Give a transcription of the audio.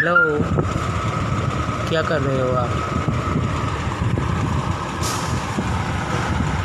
Hello. क्या कर रहे हो आप?